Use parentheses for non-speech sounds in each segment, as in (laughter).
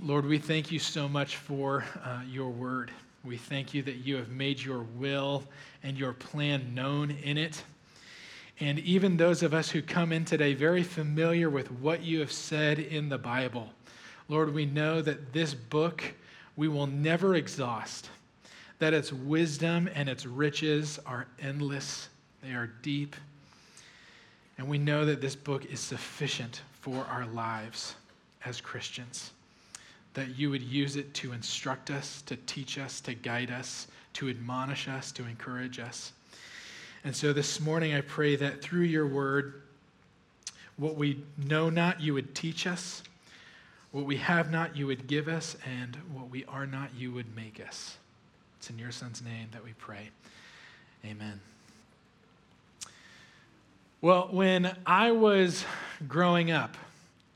Lord, we thank you so much for uh, your word. We thank you that you have made your will and your plan known in it. And even those of us who come in today very familiar with what you have said in the Bible, Lord, we know that this book we will never exhaust, that its wisdom and its riches are endless, they are deep. And we know that this book is sufficient for our lives as Christians that you would use it to instruct us, to teach us, to guide us, to admonish us, to encourage us. And so this morning, I pray that through your word, what we know not, you would teach us. What we have not, you would give us. And what we are not, you would make us. It's in your son's name that we pray. Amen. Well, when I was growing up,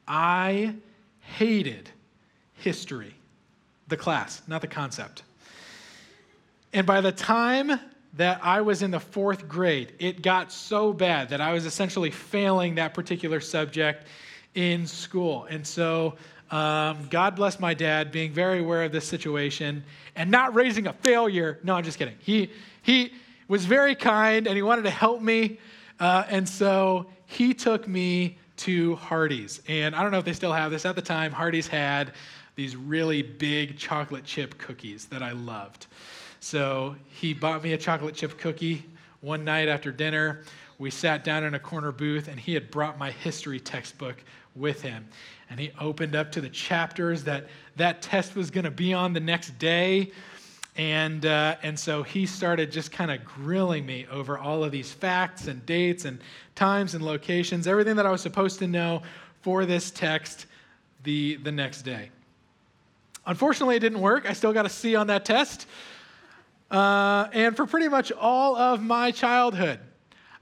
I hated history, the class, not the concept. And by the time that I was in the fourth grade, it got so bad that I was essentially failing that particular subject in school. And so, um, God bless my dad being very aware of this situation and not raising a failure. No, I'm just kidding. He, he was very kind and he wanted to help me. Uh, and so he took me to Hardee's. And I don't know if they still have this. At the time, Hardee's had these really big chocolate chip cookies that I loved. So he bought me a chocolate chip cookie one night after dinner. We sat down in a corner booth, and he had brought my history textbook with him. And he opened up to the chapters that that test was going to be on the next day. And, uh, and so he started just kind of grilling me over all of these facts and dates and times and locations, everything that I was supposed to know for this text the, the next day. Unfortunately, it didn't work. I still got a C on that test. Uh, and for pretty much all of my childhood,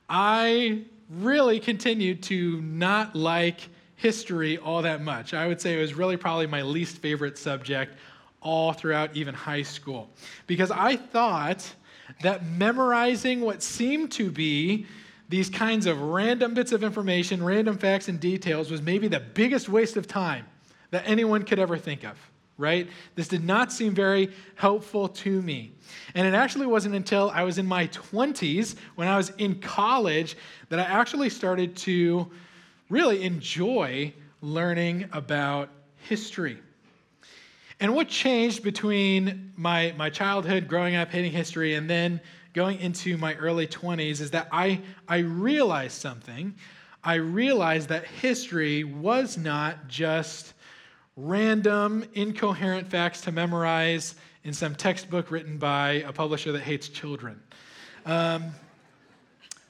I really continued to not like history all that much. I would say it was really probably my least favorite subject all throughout even high school because I thought that memorizing what seemed to be these kinds of random bits of information, random facts and details was maybe the biggest waste of time that anyone could ever think of right? This did not seem very helpful to me. And it actually wasn't until I was in my 20s, when I was in college, that I actually started to really enjoy learning about history. And what changed between my, my childhood, growing up, hating history, and then going into my early 20s is that I, I realized something. I realized that history was not just random, incoherent facts to memorize in some textbook written by a publisher that hates children. Um,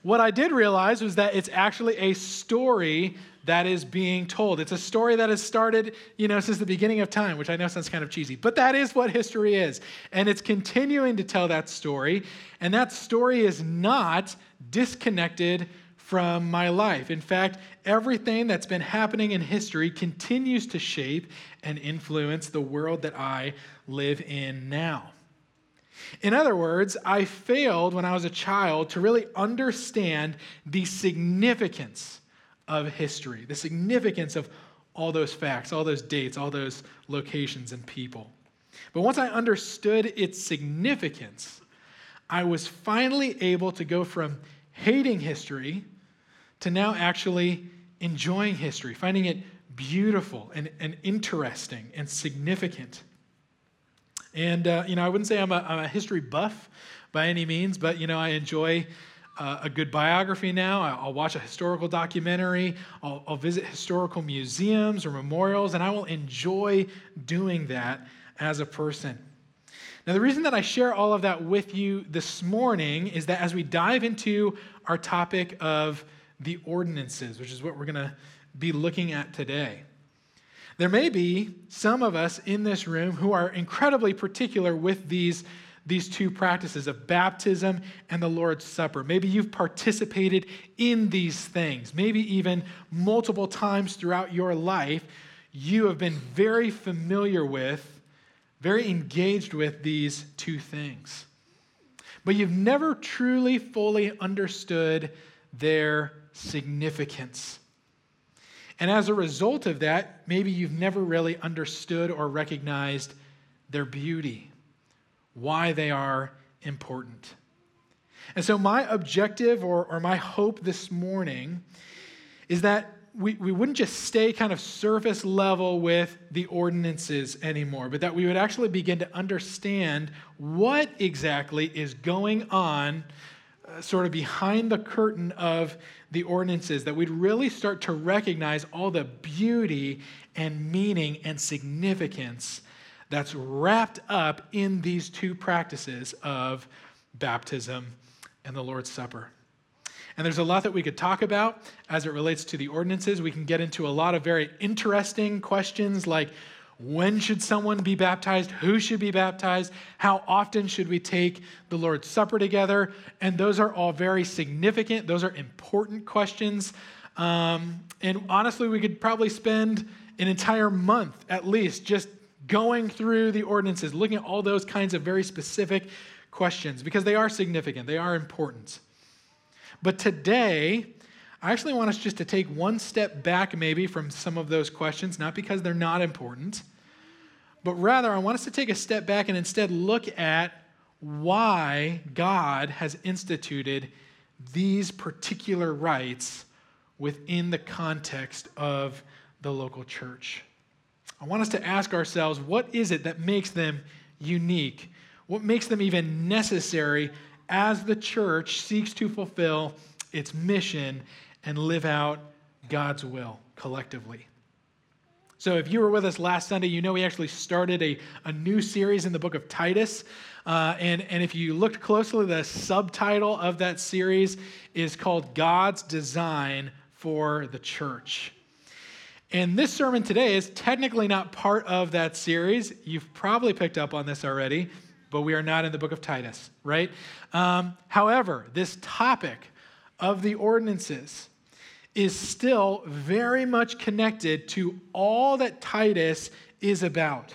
what I did realize was that it's actually a story that is being told. It's a story that has started, you know, since the beginning of time, which I know sounds kind of cheesy, but that is what history is. And it's continuing to tell that story, and that story is not disconnected from my life. In fact, everything that's been happening in history continues to shape and influence the world that I live in now. In other words, I failed when I was a child to really understand the significance of history, the significance of all those facts, all those dates, all those locations and people. But once I understood its significance, I was finally able to go from hating history to now actually enjoying history, finding it beautiful and, and interesting and significant. And, uh, you know, I wouldn't say I'm a, I'm a, history buff by any means, but, you know, I enjoy uh, a good biography now. I'll watch a historical documentary, I'll, I'll visit historical museums or memorials, and I will enjoy doing that as a person. Now, the reason that I share all of that with you this morning is that as we dive into our topic of the ordinances, which is what we're going to be looking at today. There may be some of us in this room who are incredibly particular with these, these two practices of baptism and the Lord's Supper. Maybe you've participated in these things. Maybe even multiple times throughout your life, you have been very familiar with, very engaged with these two things. But you've never truly, fully understood their significance. And as a result of that, maybe you've never really understood or recognized their beauty, why they are important. And so, my objective or, or my hope this morning is that we, we wouldn't just stay kind of surface level with the ordinances anymore, but that we would actually begin to understand what exactly is going on uh, sort of behind the curtain of the ordinances, that we'd really start to recognize all the beauty and meaning and significance that's wrapped up in these two practices of baptism and the Lord's Supper. And there's a lot that we could talk about as it relates to the ordinances. We can get into a lot of very interesting questions like when should someone be baptized? Who should be baptized? How often should we take the Lord's Supper together? And those are all very significant, those are important questions. Um, and honestly, we could probably spend an entire month at least just going through the ordinances, looking at all those kinds of very specific questions because they are significant, they are important. But today, I actually want us just to take one step back, maybe, from some of those questions, not because they're not important, but rather I want us to take a step back and instead look at why God has instituted these particular rites within the context of the local church. I want us to ask ourselves what is it that makes them unique? What makes them even necessary as the church seeks to fulfill its mission and live out God's will collectively. So, if you were with us last Sunday, you know we actually started a, a new series in the book of Titus. Uh, and, and if you looked closely, the subtitle of that series is called God's Design for the Church. And this sermon today is technically not part of that series. You've probably picked up on this already but we are not in the book of Titus, right? Um, however, this topic of the ordinances is still very much connected to all that Titus is about.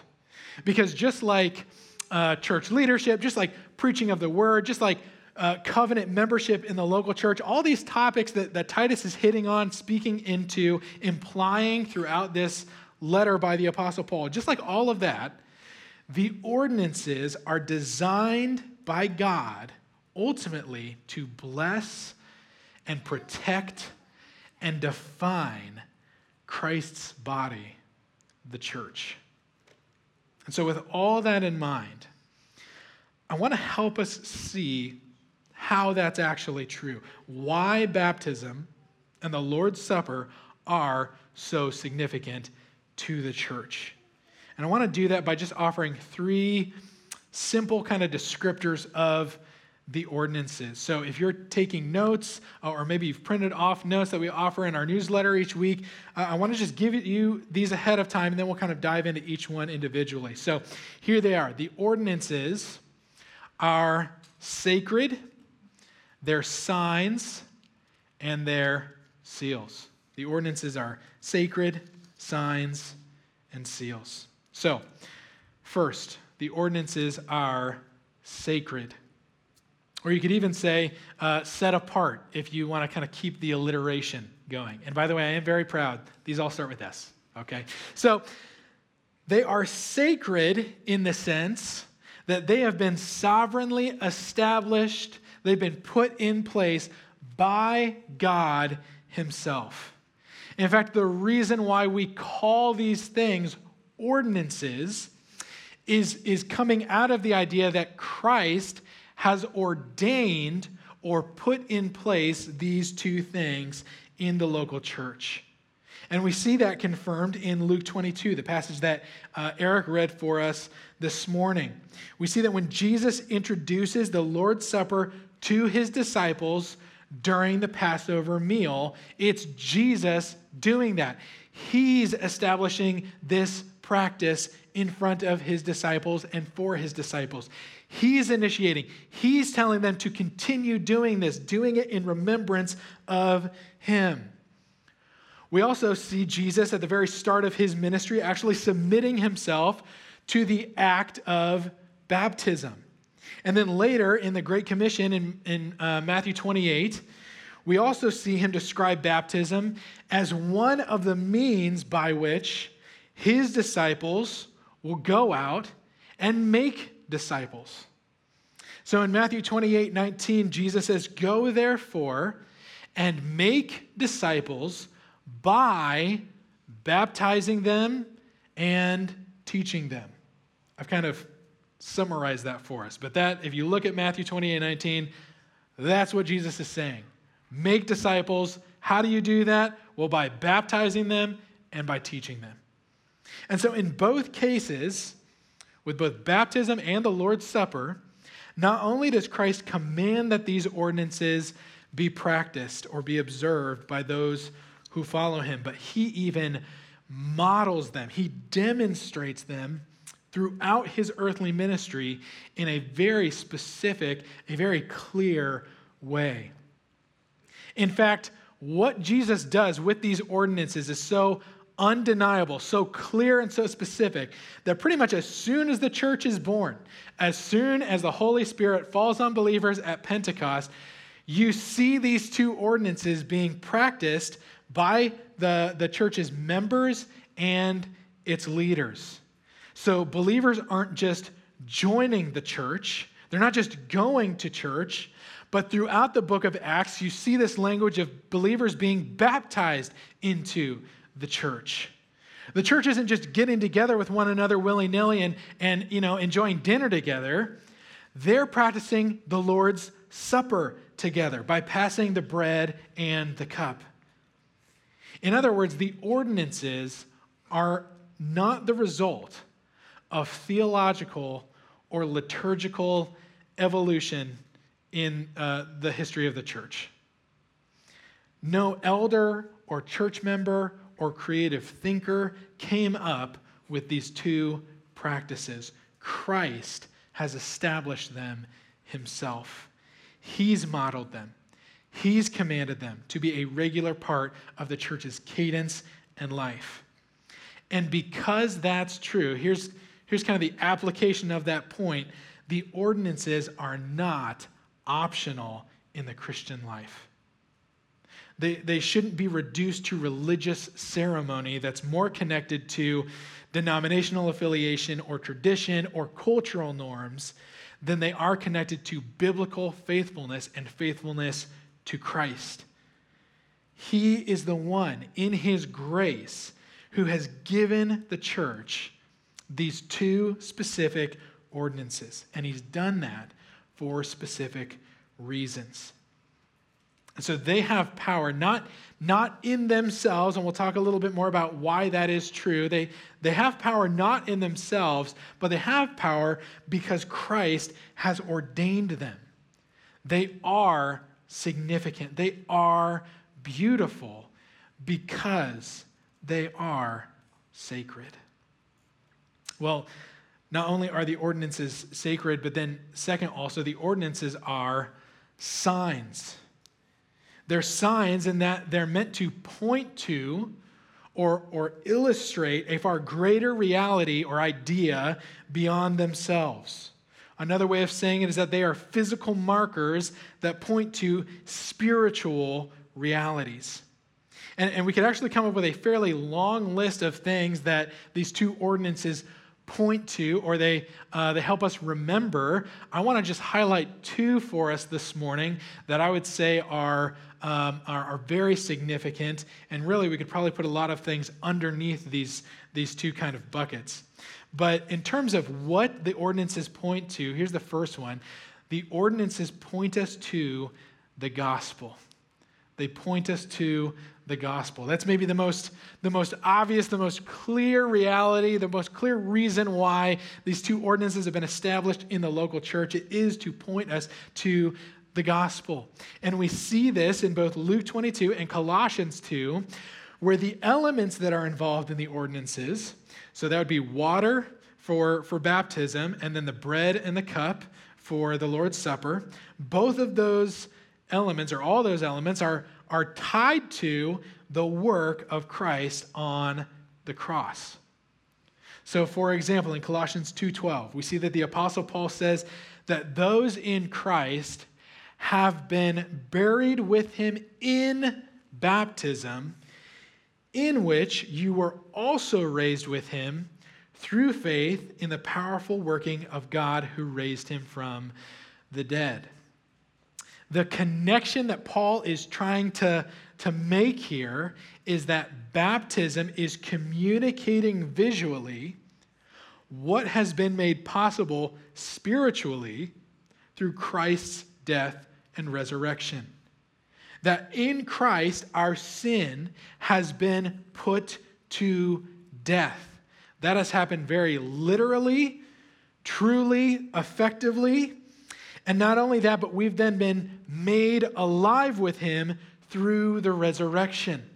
Because just like uh, church leadership, just like preaching of the word, just like uh, covenant membership in the local church, all these topics that, that Titus is hitting on, speaking into, implying throughout this letter by the Apostle Paul, just like all of that, the ordinances are designed by God ultimately to bless and protect and define Christ's body, the church. And so, with all that in mind, I want to help us see how that's actually true. Why baptism and the Lord's Supper are so significant to the church. And I want to do that by just offering three simple kind of descriptors of the ordinances. So if you're taking notes, uh, or maybe you've printed off notes that we offer in our newsletter each week, uh, I want to just give you these ahead of time, and then we'll kind of dive into each one individually. So here they are. The ordinances are sacred, they're signs, and they're seals. The ordinances are sacred, signs, and seals. So, first, the ordinances are sacred. Or you could even say uh, set apart if you want to kind of keep the alliteration going. And by the way, I am very proud. These all start with S, okay? So they are sacred in the sense that they have been sovereignly established, they've been put in place by God Himself. In fact, the reason why we call these things ordinances is, is coming out of the idea that Christ has ordained or put in place these two things in the local church. And we see that confirmed in Luke 22, the passage that uh, Eric read for us this morning. We see that when Jesus introduces the Lord's Supper to his disciples during the Passover meal, it's Jesus doing that. He's establishing this practice in front of his disciples and for his disciples. He's initiating, he's telling them to continue doing this, doing it in remembrance of him. We also see Jesus at the very start of his ministry actually submitting himself to the act of baptism. And then later in the Great Commission in, in uh, Matthew 28, we also see him describe baptism as one of the means by which his disciples will go out and make disciples. So in Matthew 28 19, Jesus says, Go therefore and make disciples by baptizing them and teaching them. I've kind of summarized that for us. But that, if you look at Matthew 28 19, that's what Jesus is saying. Make disciples. How do you do that? Well, by baptizing them and by teaching them. And so, in both cases, with both baptism and the Lord's Supper, not only does Christ command that these ordinances be practiced or be observed by those who follow him, but he even models them, he demonstrates them throughout his earthly ministry in a very specific, a very clear way. In fact, what Jesus does with these ordinances is so undeniable, so clear and so specific that pretty much as soon as the church is born, as soon as the Holy Spirit falls on believers at Pentecost, you see these two ordinances being practiced by the, the church's members and its leaders. So believers aren't just joining the church, they're not just going to church, but throughout the book of Acts, you see this language of believers being baptized into the church. The church isn't just getting together with one another willy nilly and, and you know, enjoying dinner together. They're practicing the Lord's Supper together by passing the bread and the cup. In other words, the ordinances are not the result of theological or liturgical evolution in uh, the history of the church. No elder or church member or creative thinker came up with these two practices. Christ has established them himself. He's modeled them. He's commanded them to be a regular part of the church's cadence and life. And because that's true, here's, here's kind of the application of that point the ordinances are not optional in the Christian life. They, they shouldn't be reduced to religious ceremony that's more connected to denominational affiliation or tradition or cultural norms than they are connected to biblical faithfulness and faithfulness to Christ. He is the one in His grace who has given the church these two specific ordinances, and He's done that for specific reasons. And so they have power, not, not in themselves, and we'll talk a little bit more about why that is true. They, they have power not in themselves, but they have power because Christ has ordained them. They are significant, they are beautiful because they are sacred. Well, not only are the ordinances sacred, but then, second, also, the ordinances are signs. They're signs in that they're meant to point to or, or illustrate a far greater reality or idea beyond themselves. Another way of saying it is that they are physical markers that point to spiritual realities. And, and we could actually come up with a fairly long list of things that these two ordinances point to or they, uh, they help us remember. I want to just highlight two for us this morning that I would say are, um, are, are, very significant. And really, we could probably put a lot of things underneath these, these two kind of buckets. But in terms of what the ordinances point to, here's the first one the ordinances point us to the gospel. They point us to the gospel. That's maybe the most, the most obvious, the most clear reality, the most clear reason why these two ordinances have been established in the local church. It is to point us to the gospel. And we see this in both Luke 22 and Colossians 2, where the elements that are involved in the ordinances, so that would be water for, for baptism, and then the bread and the cup for the Lord's Supper, both of those elements, or all those elements, are are tied to the work of Christ on the cross. So for example, in Colossians 2:12, we see that the apostle Paul says that those in Christ have been buried with him in baptism, in which you were also raised with him through faith in the powerful working of God who raised him from the dead. The connection that Paul is trying to, to make here is that baptism is communicating visually what has been made possible spiritually through Christ's death and resurrection. That in Christ, our sin has been put to death. That has happened very literally, truly, effectively. And not only that, but we've then been made alive with him through the resurrection.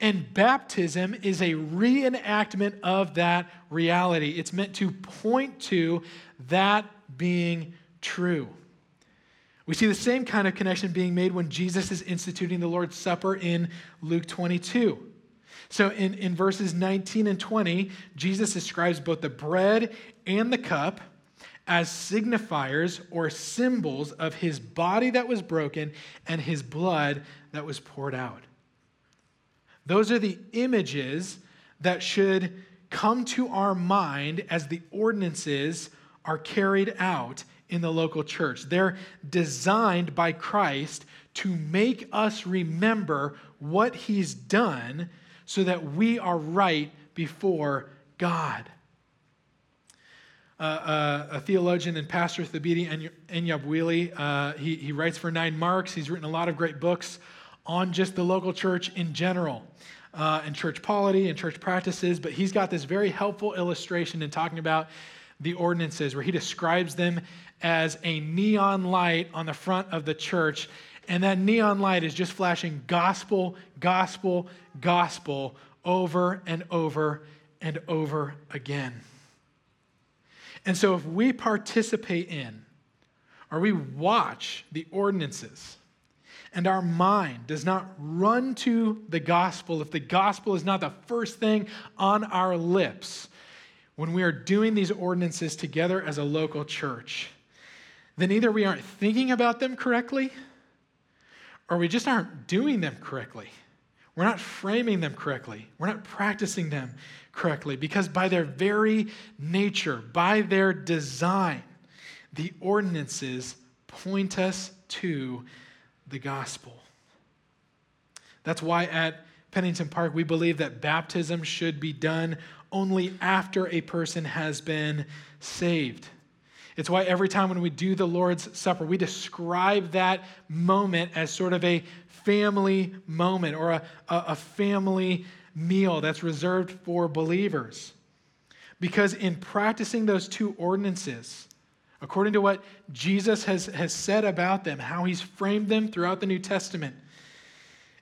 And baptism is a reenactment of that reality. It's meant to point to that being true. We see the same kind of connection being made when Jesus is instituting the Lord's Supper in Luke 22. So in, in verses 19 and 20, Jesus describes both the bread and the cup as signifiers or symbols of his body that was broken and his blood that was poured out. Those are the images that should come to our mind as the ordinances are carried out in the local church. They're designed by Christ to make us remember what he's done so that we are right before God. Uh, uh, a theologian and pastor, Thabiti Anyabwile, uh, he, he writes for Nine Marks. He's written a lot of great books on just the local church in general. Uh, and church polity and church practices, but he's got this very helpful illustration in talking about the ordinances where he describes them as a neon light on the front of the church. And that neon light is just flashing gospel, gospel, gospel over and over and over again. And so, if we participate in or we watch the ordinances and our mind does not run to the gospel, if the gospel is not the first thing on our lips when we are doing these ordinances together as a local church, then either we aren't thinking about them correctly or we just aren't doing them correctly. We're not framing them correctly. We're not practicing them correctly because, by their very nature, by their design, the ordinances point us to the gospel. That's why at Pennington Park we believe that baptism should be done only after a person has been saved. It's why every time when we do the Lord's Supper, we describe that moment as sort of a family moment or a, a, a family meal that's reserved for believers. Because in practicing those two ordinances, according to what Jesus has, has said about them, how he's framed them throughout the New Testament,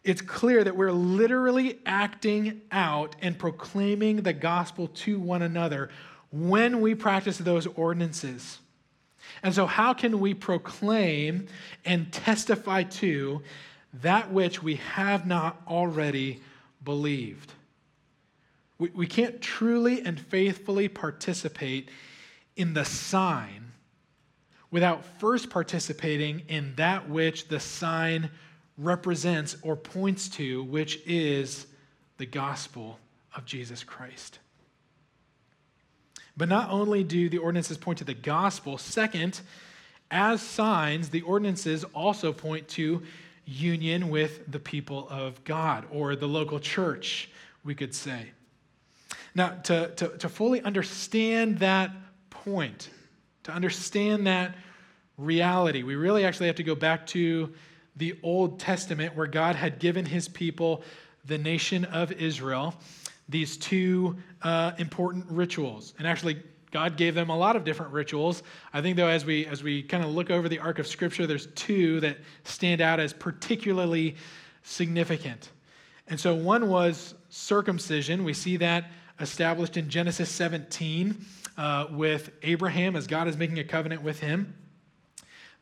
it's clear that we're literally acting out and proclaiming the gospel to one another when we practice those ordinances. And so, how can we proclaim and testify to that which we have not already believed? We, we can't truly and faithfully participate in the sign without first participating in that which the sign represents or points to, which is the gospel of Jesus Christ. But not only do the ordinances point to the gospel, second, as signs, the ordinances also point to union with the people of God or the local church, we could say. Now, to, to, to fully understand that point, to understand that reality, we really actually have to go back to the Old Testament where God had given his people, the nation of Israel, these two uh, important rituals. And actually, God gave them a lot of different rituals. I think, though, as we, as we kind of look over the arc of Scripture, there's two that stand out as particularly significant. And so one was circumcision. We see that established in Genesis 17 uh, with Abraham as God is making a covenant with him.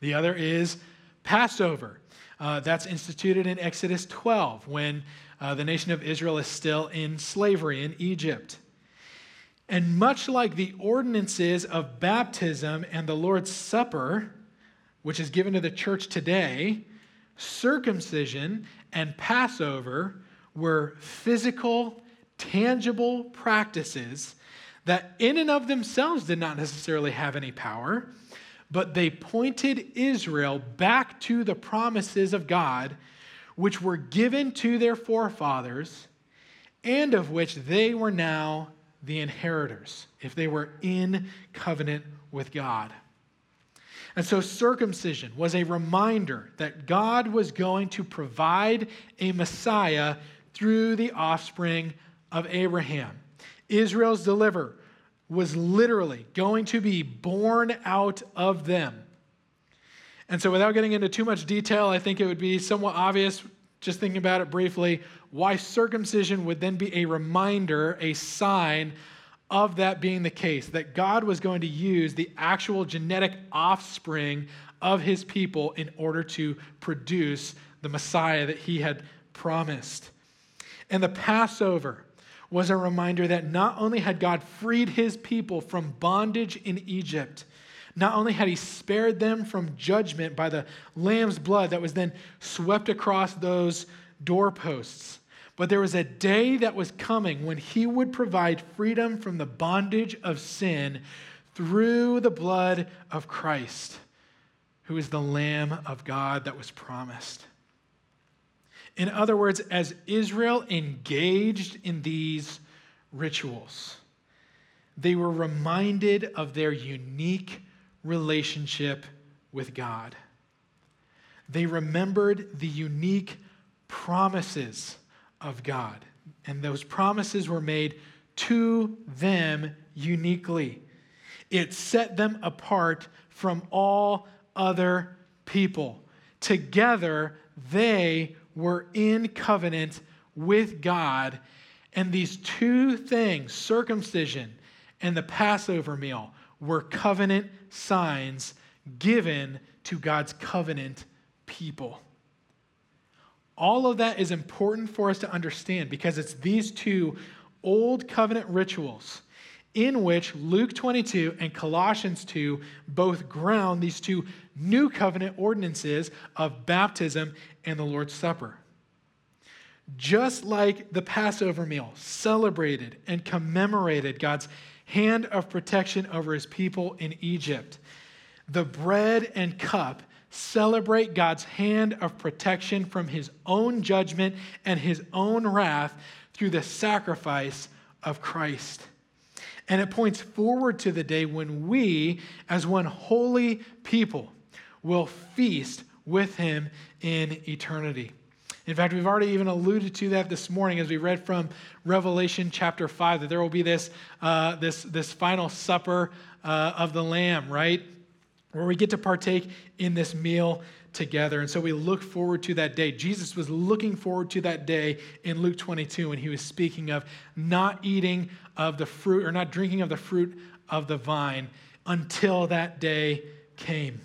The other is Passover. Uh, that's instituted in Exodus 12 when uh, the nation of Israel is still in slavery in Egypt. And much like the ordinances of baptism and the Lord's Supper, which is given to the church today, circumcision and Passover were physical, tangible practices that, in and of themselves, did not necessarily have any power, but they pointed Israel back to the promises of God, which were given to their forefathers, and of which they were now the inheritors, if they were in covenant with God. And so, circumcision was a reminder that God was going to provide a Messiah through the offspring of Abraham. Israel's deliverer was literally going to be born out of them. And so, without getting into too much detail, I think it would be somewhat obvious, just thinking about it briefly, why circumcision would then be a reminder, a sign of that being the case, that God was going to use the actual genetic offspring of his people in order to produce the Messiah that he had promised. And the Passover was a reminder that not only had God freed his people from bondage in Egypt, not only had he spared them from judgment by the lamb's blood that was then swept across those doorposts, but there was a day that was coming when he would provide freedom from the bondage of sin through the blood of Christ, who is the Lamb of God that was promised. In other words, as Israel engaged in these rituals, they were reminded of their unique relationship with God. They remembered the unique promises of God. And those promises were made to them uniquely. It set them apart from all other people. Together, they were in covenant with God. And these two things, circumcision and the Passover meal, were covenant signs given to God's covenant people. All of that is important for us to understand because it's these two old covenant rituals in which Luke 22 and Colossians 2 both ground these two new covenant ordinances of baptism and the Lord's Supper. Just like the Passover meal celebrated and commemorated God's hand of protection over his people in Egypt, the bread and cup celebrate God's hand of protection from his own judgment and his own wrath through the sacrifice of Christ. And it points forward to the day when we, as one holy people, will feast with him in eternity. In fact, we've already even alluded to that this morning as we read from Revelation chapter 5 that there will be this, uh, this, this final supper uh, of the Lamb, right? where we get to partake in this meal together. And so we look forward to that day. Jesus was looking forward to that day in Luke 22 when he was speaking of not eating of the fruit or not drinking of the fruit of the vine until that day came.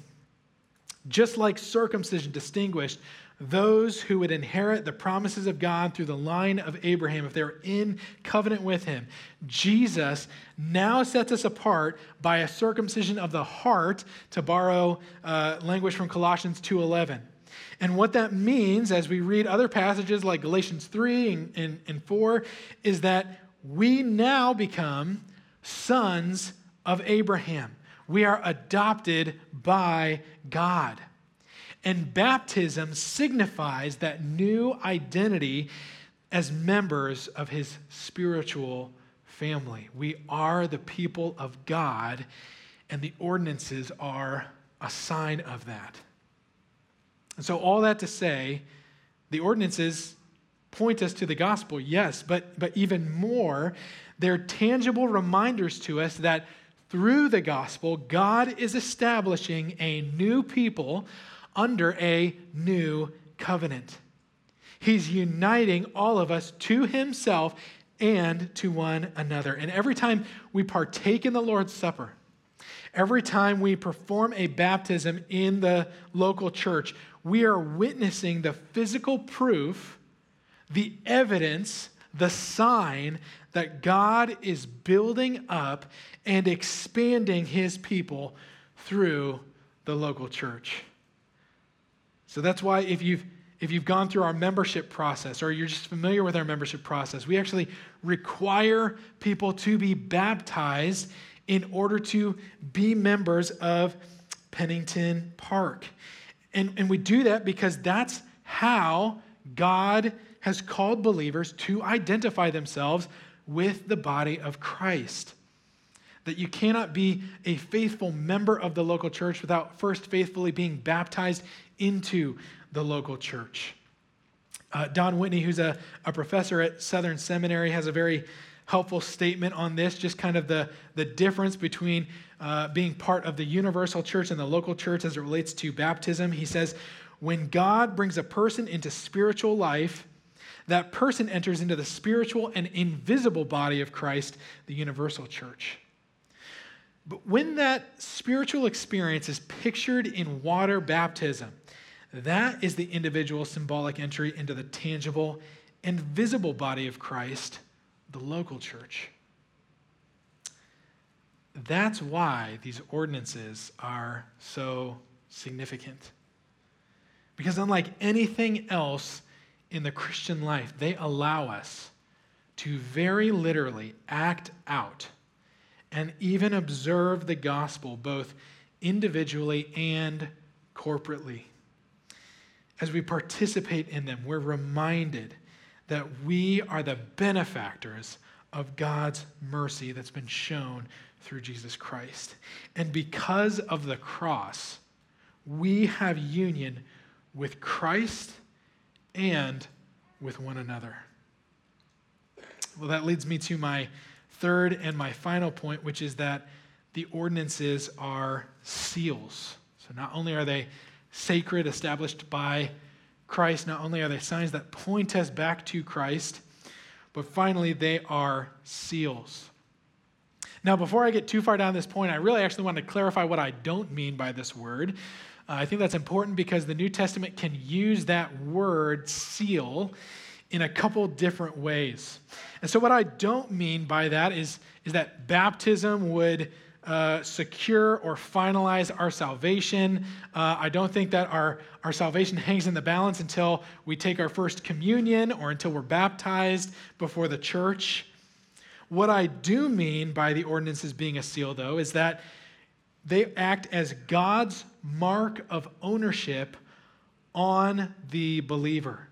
Just like circumcision distinguished those who would inherit the promises of God through the line of Abraham, if they're in covenant with him, Jesus now sets us apart by a circumcision of the heart, to borrow uh, language from Colossians 2.11. And what that means, as we read other passages like Galatians 3 and, and, and 4, is that we now become sons of Abraham. We are adopted by God. And baptism signifies that new identity as members of his spiritual family. We are the people of God, and the ordinances are a sign of that. And so, all that to say, the ordinances point us to the gospel, yes, but, but even more, they're tangible reminders to us that through the gospel, God is establishing a new people under a new covenant. He's uniting all of us to himself and to one another. And every time we partake in the Lord's Supper, every time we perform a baptism in the local church, we are witnessing the physical proof, the evidence, the sign that God is building up and expanding his people through the local church. So that's why if you've if you've gone through our membership process or you're just familiar with our membership process, we actually require people to be baptized in order to be members of Pennington Park. And, and we do that because that's how God has called believers to identify themselves with the body of Christ. That you cannot be a faithful member of the local church without first faithfully being baptized into the local church. Uh, Don Whitney, who's a, a professor at Southern Seminary, has a very helpful statement on this, just kind of the, the difference between uh, being part of the universal church and the local church as it relates to baptism. He says, When God brings a person into spiritual life, that person enters into the spiritual and invisible body of Christ, the universal church. But when that spiritual experience is pictured in water baptism, that is the individual symbolic entry into the tangible and visible body of Christ, the local church. That's why these ordinances are so significant. Because unlike anything else in the Christian life, they allow us to very literally act out and even observe the gospel both individually and corporately. As we participate in them, we're reminded that we are the benefactors of God's mercy that's been shown through Jesus Christ. And because of the cross, we have union with Christ and with one another. Well, that leads me to my third and my final point, which is that the ordinances are seals. So not only are they sacred, established by Christ, not only are they signs that point us back to Christ, but finally they are seals. Now, before I get too far down this point, I really actually want to clarify what I don't mean by this word. Uh, I think that's important because the New Testament can use that word seal in a couple different ways. And so, what I don't mean by that is, is that baptism would uh, secure or finalize our salvation. Uh, I don't think that our, our salvation (laughs) hangs in the balance until we take our first communion or until we're baptized before the church. What I do mean by the ordinances being a seal, though, is that they act as God's mark of ownership on the believer.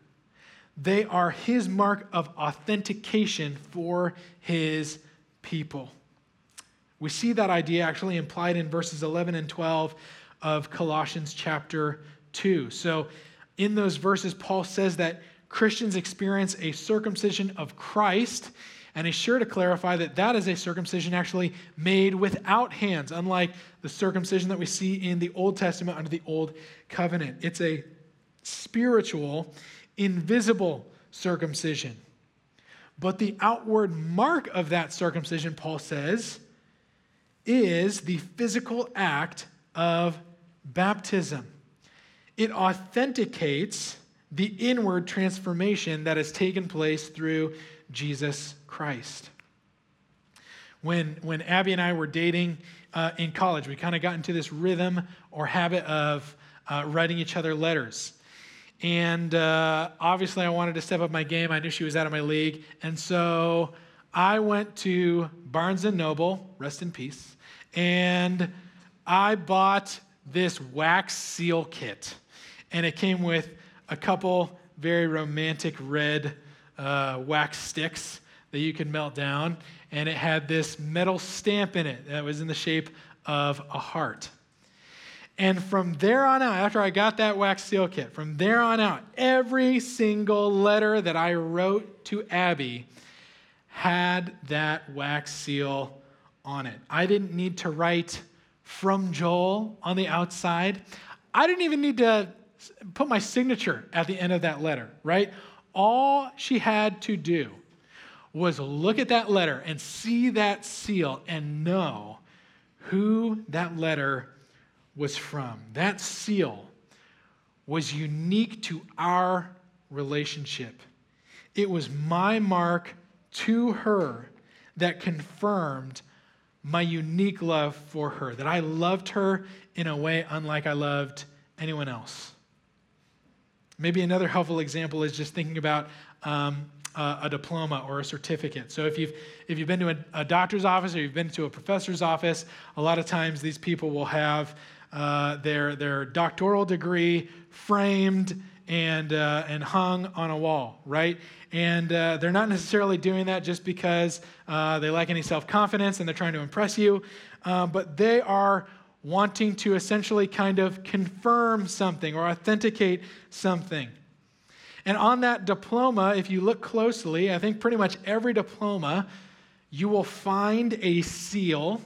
They are his mark of authentication for his people. We see that idea actually implied in verses 11 and 12 of Colossians chapter 2. So, in those verses, Paul says that Christians experience a circumcision of Christ and he's sure to clarify that that is a circumcision actually made without hands, unlike the circumcision that we see in the Old Testament under the Old Covenant. It's a spiritual, invisible circumcision. But the outward mark of that circumcision, Paul says, is the physical act of baptism. It authenticates the inward transformation that has taken place through Jesus Christ. When, when Abby and I were dating uh, in college, we kind of got into this rhythm or habit of uh, writing each other letters. And uh, obviously, I wanted to step up my game. I knew she was out of my league. And so I went to Barnes and Noble, rest in peace, and I bought this wax seal kit. And it came with a couple very romantic red uh, wax sticks that you could melt down, and it had this metal stamp in it that was in the shape of a heart. And from there on out, after I got that wax seal kit, from there on out, every single letter that I wrote to Abby had that wax seal on it. I didn't need to write from Joel on the outside. I didn't even need to put my signature at the end of that letter, right? All she had to do was look at that letter and see that seal and know who that letter was from. That seal was unique to our relationship. It was my mark to her that confirmed my unique love for her, that I loved her in a way unlike I loved anyone else. Maybe another helpful example is just thinking about um, a, a, diploma or a certificate. So if you've if you've been to a, a, doctor's office or you've been to a professor's office, a lot of times these people will have uh, their their doctoral degree framed and uh, and hung on a wall, right? And uh, they're not necessarily doing that just because uh, they lack any self confidence and they're trying to impress you, uh, but they are wanting to essentially kind of confirm something or authenticate something. And on that diploma, if you look closely, I think pretty much every diploma, you will find a seal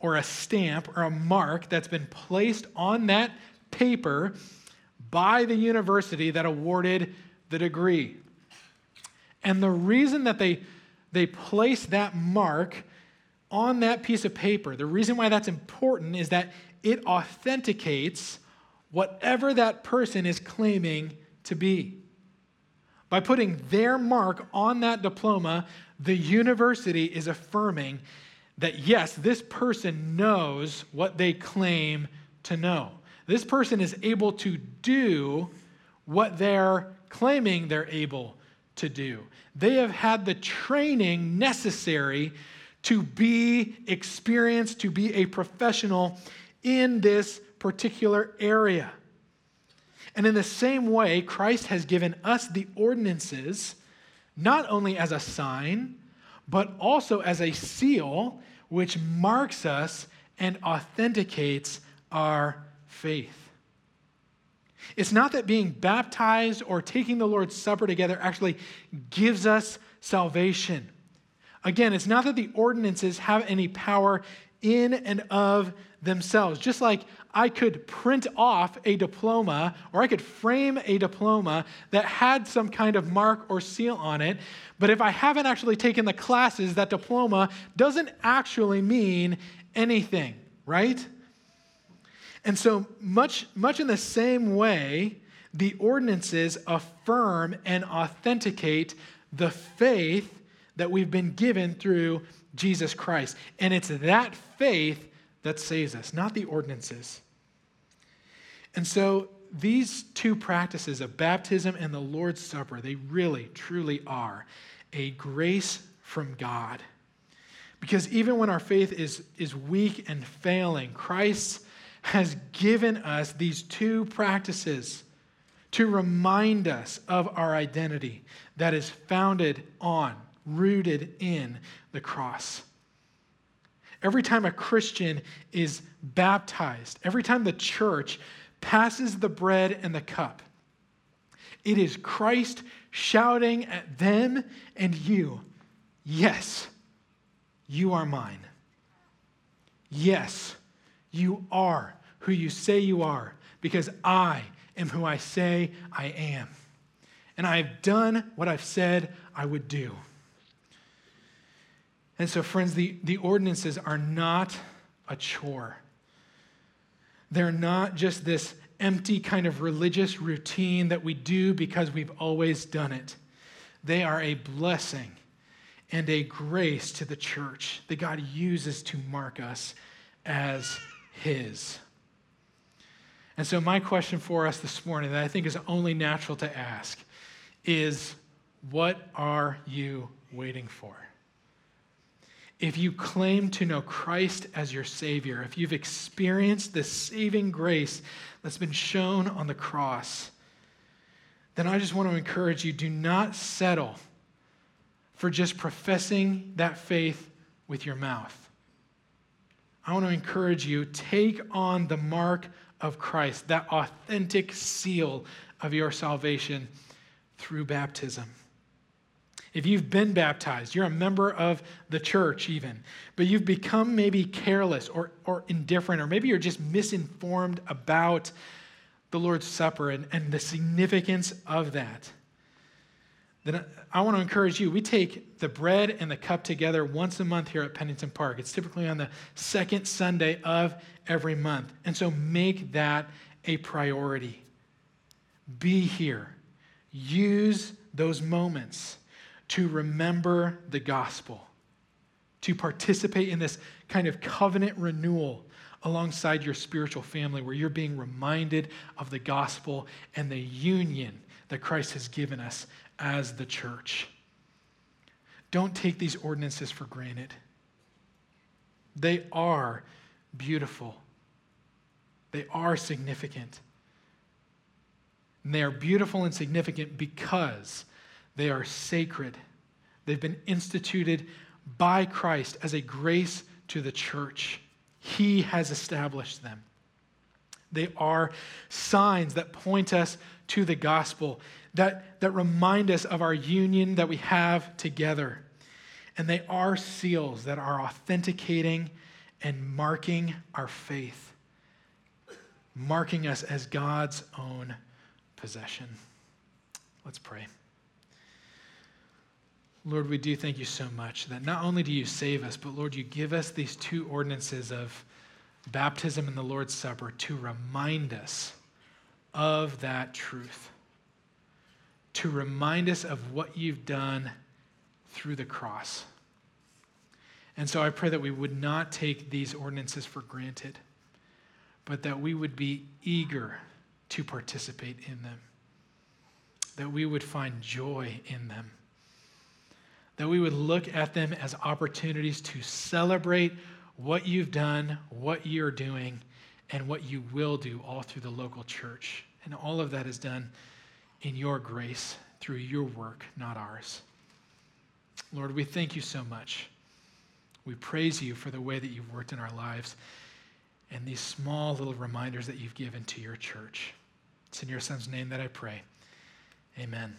or a stamp or a mark that's been placed on that paper by the university that awarded the degree. And the reason that they, they place that mark on that piece of paper, the reason why that's important is that it authenticates whatever that person is claiming to be. By putting their mark on that diploma, the university is affirming that yes, this person knows what they claim to know. This person is able to do what they're claiming they're able to do. They have had the training necessary to be experienced, to be a professional in this particular area. And in the same way, Christ has given us the ordinances not only as a sign, but also as a seal which marks us and authenticates our faith. It's not that being baptized or taking the Lord's Supper together actually gives us salvation. Again, it's not that the ordinances have any power in and of themselves. Just like I could print off a diploma or I could frame a diploma that had some kind of mark or seal on it, but if I haven't actually taken the classes, that diploma doesn't actually mean anything, right? And so, much, much in the same way, the ordinances affirm and authenticate the faith that we've been given through Jesus Christ. And it's that faith that saves us, not the ordinances. And so these two practices of baptism and the Lord's Supper, they really, truly are a grace from God. Because even when our faith is, is weak and failing, Christ has given us these two practices to remind us of our identity that is founded on, rooted in the cross. Every time a Christian is baptized, every time the church passes the bread and the cup, it is Christ shouting at them and you, Yes, you are mine. Yes, you are who you say you are, because I am who I say I am. And I have done what I've said I would do. And so, friends, the, the ordinances are not a chore. They're not just this empty kind of religious routine that we do because we've always done it. They are a blessing and a grace to the church that God uses to mark us as His. And so, my question for us this morning, that I think is only natural to ask, is what are you waiting for? if you claim to know Christ as your Savior, if you've experienced the saving grace that's been shown on the cross, then I just want to encourage you do not settle for just professing that faith with your mouth. I want to encourage you take on the mark of Christ, that authentic seal of your salvation through baptism. If you've been baptized, you're a member of the church, even, but you've become maybe careless or, or indifferent, or maybe you're just misinformed about the Lord's Supper and, and the significance of that, then I want to encourage you. We take the bread and the cup together once a month here at Pennington Park. It's typically on the second Sunday of every month. And so make that a priority. Be here. Use those moments to remember the gospel, to participate in this kind of covenant renewal alongside your spiritual family where you're being reminded of the gospel and the union that Christ has given us as the church. Don't take these ordinances for granted. They are beautiful, they are significant. And they are beautiful and significant because they are sacred. They've been instituted by Christ as a grace to the church. He has established them. They are signs that point us to the gospel, that, that remind us of our union that we have together. And they are seals that are authenticating and marking our faith, marking us as God's own possession. Let's pray. Lord, we do thank you so much that not only do you save us, but Lord, you give us these two ordinances of baptism and the Lord's Supper to remind us of that truth, to remind us of what you've done through the cross. And so I pray that we would not take these ordinances for granted, but that we would be eager to participate in them, that we would find joy in them, that we would look at them as opportunities to celebrate what you've done, what you're doing, and what you will do all through the local church. And all of that is done in your grace through your work, not ours. Lord, we thank you so much. We praise you for the way that you've worked in our lives and these small little reminders that you've given to your church. It's in your son's name that I pray. Amen.